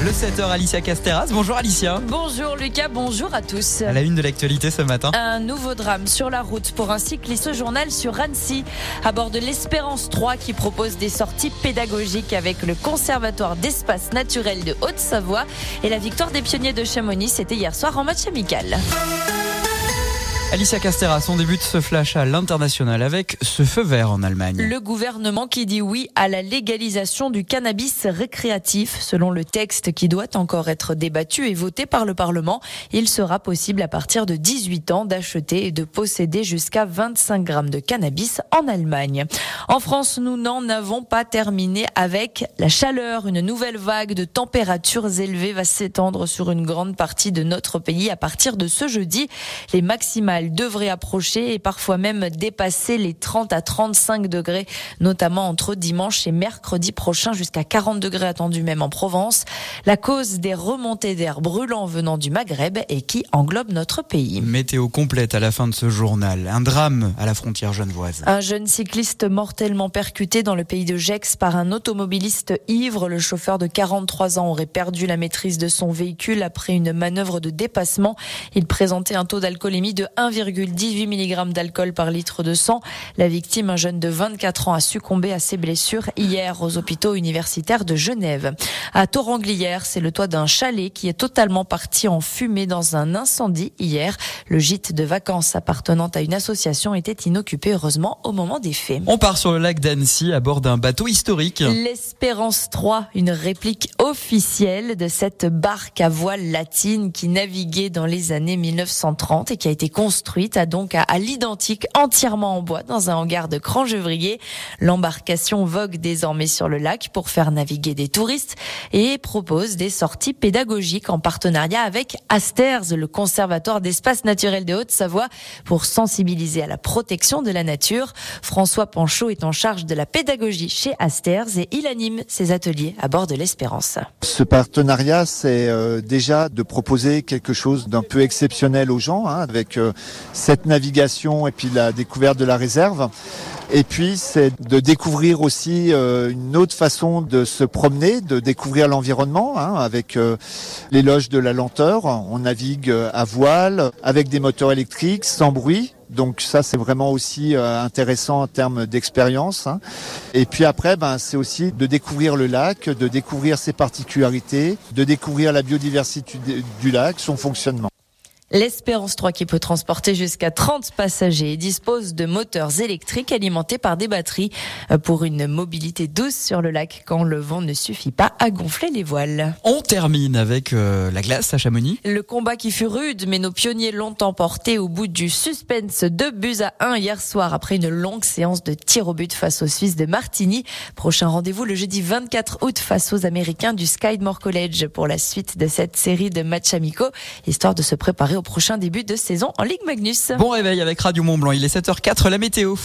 Le 7h, Alicia Casteras. Bonjour Alicia. Bonjour Lucas, bonjour à tous. À la une de l'actualité ce matin. Un nouveau drame sur la route pour un cycliste journal sur Annecy, à bord de l'Espérance 3 qui propose des sorties pédagogiques avec le Conservatoire d'espace naturel de Haute-Savoie. Et la victoire des pionniers de Chamonix, c'était hier soir en match amical. Alicia Castera, son début de ce flash à l'international avec ce feu vert en Allemagne. Le gouvernement qui dit oui à la légalisation du cannabis récréatif. Selon le texte qui doit encore être débattu et voté par le Parlement, il sera possible à partir de 18 ans d'acheter et de posséder jusqu'à 25 grammes de cannabis en Allemagne. En France, nous n'en avons pas terminé avec la chaleur. Une nouvelle vague de températures élevées va s'étendre sur une grande partie de notre pays à partir de ce jeudi. Les maximales elle devrait approcher et parfois même dépasser les 30 à 35 degrés, notamment entre dimanche et mercredi prochain, jusqu'à 40 degrés attendus même en Provence. La cause des remontées d'air brûlants venant du Maghreb et qui englobe notre pays. Météo complète à la fin de ce journal. Un drame à la frontière genevoise. Un jeune cycliste mortellement percuté dans le pays de Gex par un automobiliste ivre. Le chauffeur de 43 ans aurait perdu la maîtrise de son véhicule après une manœuvre de dépassement. Il présentait un taux d'alcoolémie de 1, 1,18 mg d'alcool par litre de sang. La victime, un jeune de 24 ans, a succombé à ses blessures hier aux hôpitaux universitaires de Genève. À Toranglière, c'est le toit d'un chalet qui est totalement parti en fumée dans un incendie hier. Le gîte de vacances appartenant à une association était inoccupé heureusement au moment des faits. On part sur le lac d'Annecy à bord d'un bateau historique. L'Espérance 3, une réplique officielle de cette barque à voile latine qui naviguait dans les années 1930 et qui a été construite construite à donc à, l'identique, entièrement en bois, dans un hangar de Crangevrier. L'embarcation vogue désormais sur le lac pour faire naviguer des touristes et propose des sorties pédagogiques en partenariat avec Asters, le conservatoire d'espace naturel de Haute-Savoie, pour sensibiliser à la protection de la nature. François Panchaud est en charge de la pédagogie chez Asters et il anime ses ateliers à bord de l'Espérance. Ce partenariat, c'est euh, déjà de proposer quelque chose d'un peu exceptionnel aux gens, hein, avec euh, cette navigation et puis la découverte de la réserve. Et puis c'est de découvrir aussi euh, une autre façon de se promener, de découvrir l'environnement hein, avec euh, l'éloge de la lenteur. On navigue à voile avec des moteurs électriques sans bruit. Donc ça c'est vraiment aussi euh, intéressant en termes d'expérience. Hein. Et puis après ben, c'est aussi de découvrir le lac, de découvrir ses particularités, de découvrir la biodiversité du lac, son fonctionnement. L'Espérance 3 qui peut transporter jusqu'à 30 passagers dispose de moteurs électriques alimentés par des batteries euh, pour une mobilité douce sur le lac quand le vent ne suffit pas à gonfler les voiles. On termine avec euh, la glace à Chamonix. Le combat qui fut rude mais nos pionniers l'ont emporté au bout du suspense. Deux buts à un hier soir après une longue séance de tir au but face aux Suisses de Martigny. Prochain rendez-vous le jeudi 24 août face aux Américains du Skidmore College pour la suite de cette série de matchs amicaux histoire de se préparer prochain début de saison en Ligue Magnus. Bon réveil avec Radio Mont Blanc, il est 7h04, la météo.